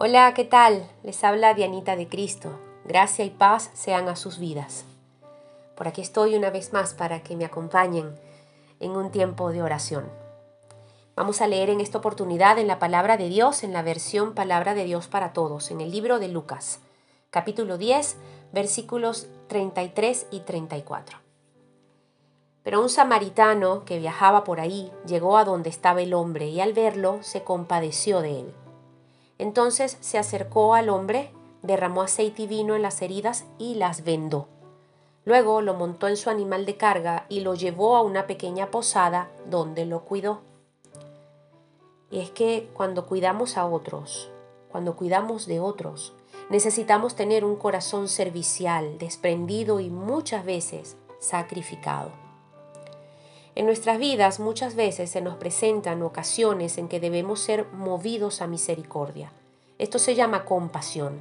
Hola, ¿qué tal? Les habla Dianita de Cristo. Gracia y paz sean a sus vidas. Por aquí estoy una vez más para que me acompañen en un tiempo de oración. Vamos a leer en esta oportunidad en la palabra de Dios, en la versión Palabra de Dios para Todos, en el libro de Lucas, capítulo 10, versículos 33 y 34. Pero un samaritano que viajaba por ahí llegó a donde estaba el hombre y al verlo se compadeció de él entonces se acercó al hombre, derramó aceite y vino en las heridas y las vendó. Luego lo montó en su animal de carga y lo llevó a una pequeña posada donde lo cuidó. Y es que cuando cuidamos a otros, cuando cuidamos de otros, necesitamos tener un corazón servicial, desprendido y muchas veces sacrificado. En nuestras vidas muchas veces se nos presentan ocasiones en que debemos ser movidos a misericordia. Esto se llama compasión.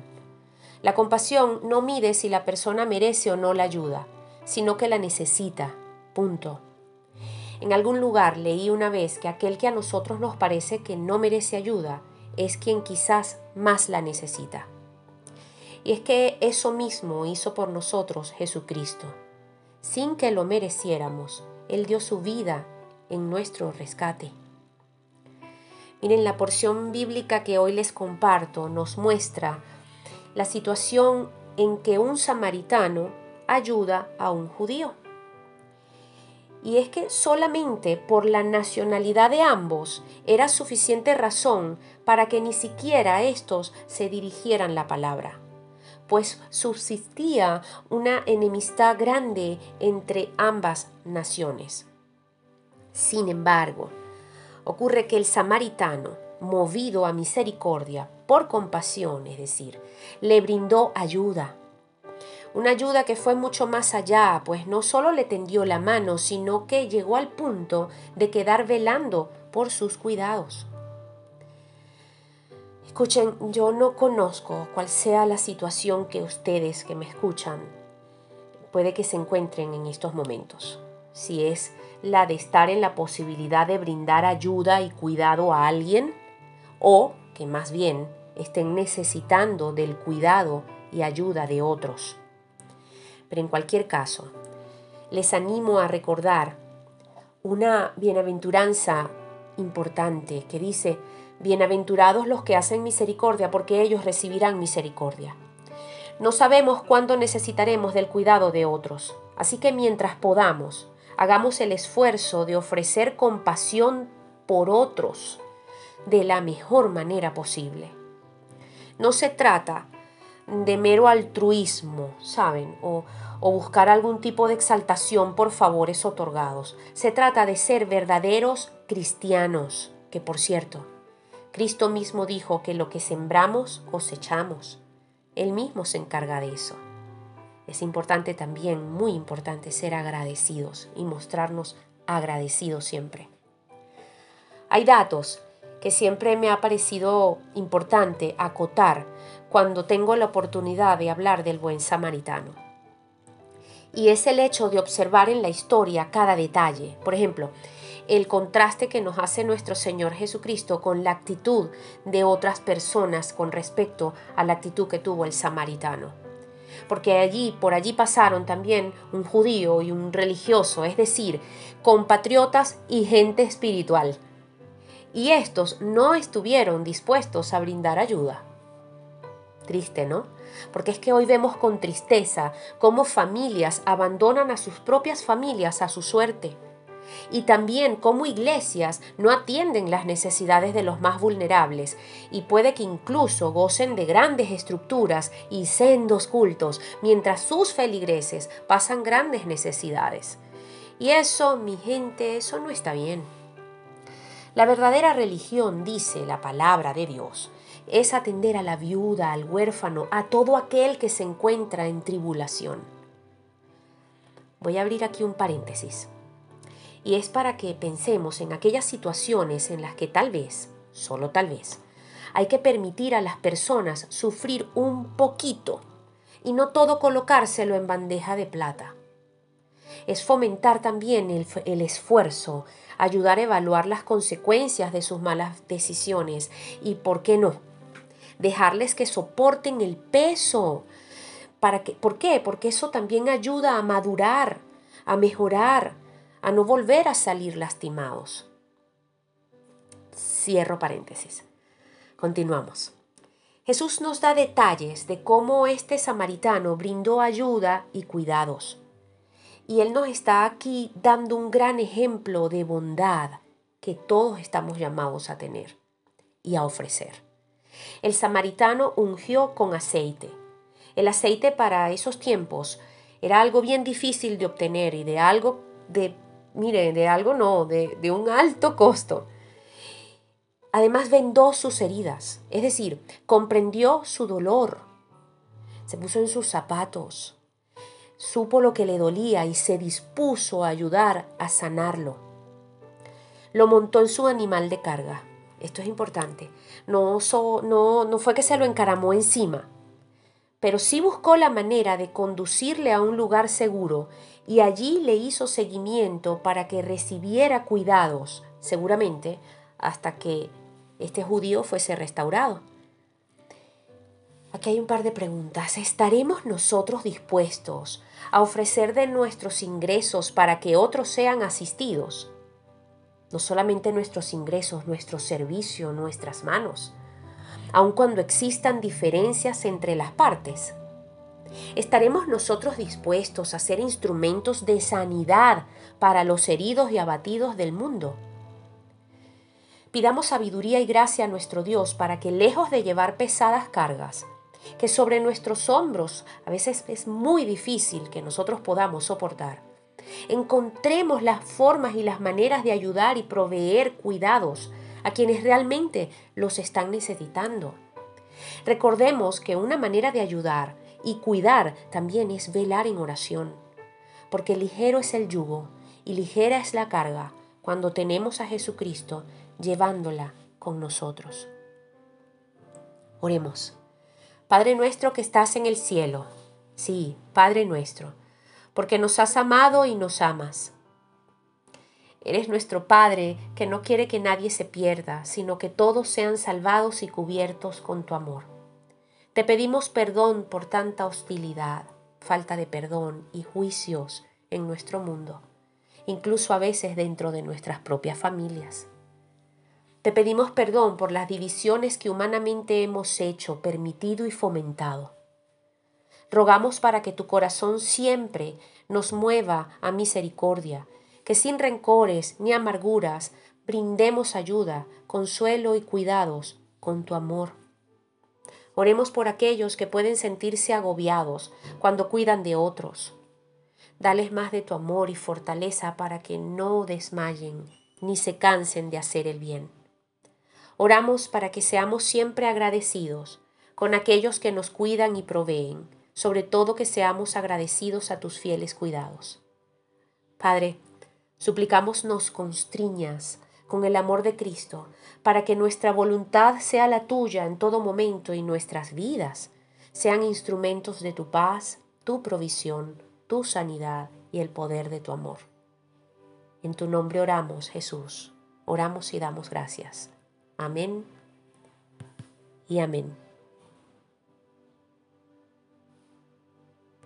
La compasión no mide si la persona merece o no la ayuda, sino que la necesita. Punto. En algún lugar leí una vez que aquel que a nosotros nos parece que no merece ayuda es quien quizás más la necesita. Y es que eso mismo hizo por nosotros Jesucristo. Sin que lo mereciéramos, él dio su vida en nuestro rescate. Miren, la porción bíblica que hoy les comparto nos muestra la situación en que un samaritano ayuda a un judío. Y es que solamente por la nacionalidad de ambos era suficiente razón para que ni siquiera estos se dirigieran la palabra pues subsistía una enemistad grande entre ambas naciones. Sin embargo, ocurre que el samaritano, movido a misericordia, por compasión, es decir, le brindó ayuda. Una ayuda que fue mucho más allá, pues no solo le tendió la mano, sino que llegó al punto de quedar velando por sus cuidados. Escuchen, yo no conozco cuál sea la situación que ustedes que me escuchan puede que se encuentren en estos momentos. Si es la de estar en la posibilidad de brindar ayuda y cuidado a alguien o que más bien estén necesitando del cuidado y ayuda de otros. Pero en cualquier caso, les animo a recordar una bienaventuranza importante que dice, Bienaventurados los que hacen misericordia, porque ellos recibirán misericordia. No sabemos cuándo necesitaremos del cuidado de otros, así que mientras podamos, hagamos el esfuerzo de ofrecer compasión por otros de la mejor manera posible. No se trata de mero altruismo, ¿saben? O, buscar algún tipo de exaltación por favores otorgados. Se trata de ser verdaderos cristianos, que por cierto, Cristo mismo dijo que lo que sembramos cosechamos. Él mismo se encarga de eso. Es importante también, muy importante, ser agradecidos y mostrarnos agradecidos siempre. Hay datos que siempre me ha parecido importante acotar cuando tengo la oportunidad de hablar del buen samaritano. Y es el hecho de observar en la historia cada detalle. Por ejemplo, el contraste que nos hace nuestro Señor Jesucristo con la actitud de otras personas con respecto a la actitud que tuvo el samaritano. Porque allí, por allí pasaron también un judío y un religioso, es decir, compatriotas y gente espiritual. Y estos no estuvieron dispuestos a brindar ayuda. Triste, ¿no? Porque es que hoy vemos con tristeza cómo familias abandonan a sus propias familias a su suerte y también cómo iglesias no atienden las necesidades de los más vulnerables y puede que incluso gocen de grandes estructuras y sendos cultos mientras sus feligreses pasan grandes necesidades. Y eso, mi gente, eso no está bien. La verdadera religión, dice la palabra de Dios, es atender a la viuda, al huérfano, a todo aquel que se encuentra en tribulación. Voy a abrir aquí un paréntesis y es para que pensemos en aquellas situaciones en las que tal vez, solo tal vez, hay que permitir a las personas sufrir un poquito y no todo colocárselo en bandeja de plata. Es fomentar también el, el, esfuerzo, ayudar a evaluar las consecuencias de sus malas decisiones y, ¿por qué no?, dejarles que soporten el peso. ¿Para que, ¿Por qué? Porque eso también ayuda a madurar, a mejorar, a no volver a salir lastimados. Cierro paréntesis. Continuamos. Jesús nos da detalles de cómo este samaritano brindó ayuda y cuidados. Y Él nos está aquí dando un gran ejemplo de bondad que todos estamos llamados a tener y a ofrecer. El samaritano ungió con aceite. El aceite para esos tiempos era algo bien difícil de obtener y de algo de, mire, de algo no, de, de un alto costo. Además vendó sus heridas, es decir, comprendió su dolor. Se puso en sus zapatos, supo lo que le dolía y se dispuso a ayudar a sanarlo. Lo montó en su animal de carga. Esto es importante. No, no, no fue que se lo encaramó encima, pero sí buscó la manera de conducirle a un lugar seguro y allí le hizo seguimiento para que recibiera cuidados, seguramente, hasta que este judío fuese restaurado. Aquí hay un par de preguntas. ¿Estaremos nosotros dispuestos a ofrecer de nuestros ingresos para que otros sean asistidos? No solamente nuestros ingresos, nuestro servicio, nuestras manos, aun cuando existan diferencias entre las partes. ¿Estaremos nosotros dispuestos a ser instrumentos de sanidad para los heridos y abatidos del mundo? Pidamos sabiduría y gracia a nuestro Dios para que lejos de llevar pesadas cargas, que sobre nuestros hombros a veces es muy difícil que nosotros podamos soportar, encontremos las formas y las maneras de ayudar y proveer cuidados a quienes realmente los están necesitando. Recordemos que una manera de ayudar y cuidar también es velar en oración, porque ligero es el yugo y ligera es la carga cuando tenemos a Jesucristo llevándola con nosotros. Oremos. Padre nuestro que estás en el cielo, sí, Padre nuestro, porque nos has amado y nos amas. Eres nuestro Padre que no quiere que nadie se pierda, sino que todos sean salvados y cubiertos con tu amor. Te pedimos perdón por tanta hostilidad, falta de perdón y juicios en nuestro mundo, incluso a veces dentro de nuestras propias familias. Te pedimos perdón por las divisiones que humanamente hemos hecho, permitido y fomentado. Rogamos para que tu corazón siempre nos mueva a misericordia, que sin rencores ni amarguras brindemos ayuda, consuelo y cuidados con tu amor. Oremos por aquellos que pueden sentirse agobiados cuando cuidan de otros. Dales más de tu amor y fortaleza para que no desmayen ni se cansen de hacer el bien. Oramos para que seamos siempre agradecidos con aquellos que nos cuidan y proveen, sobre todo que seamos agradecidos a tus fieles cuidados. Padre, suplicamos nos constriñas con el amor de Cristo, para que nuestra voluntad sea la tuya en todo momento y nuestras vidas sean instrumentos de tu paz, tu provisión, tu sanidad y el poder de tu amor. En tu nombre oramos, Jesús. Oramos y damos gracias. Amén y amén.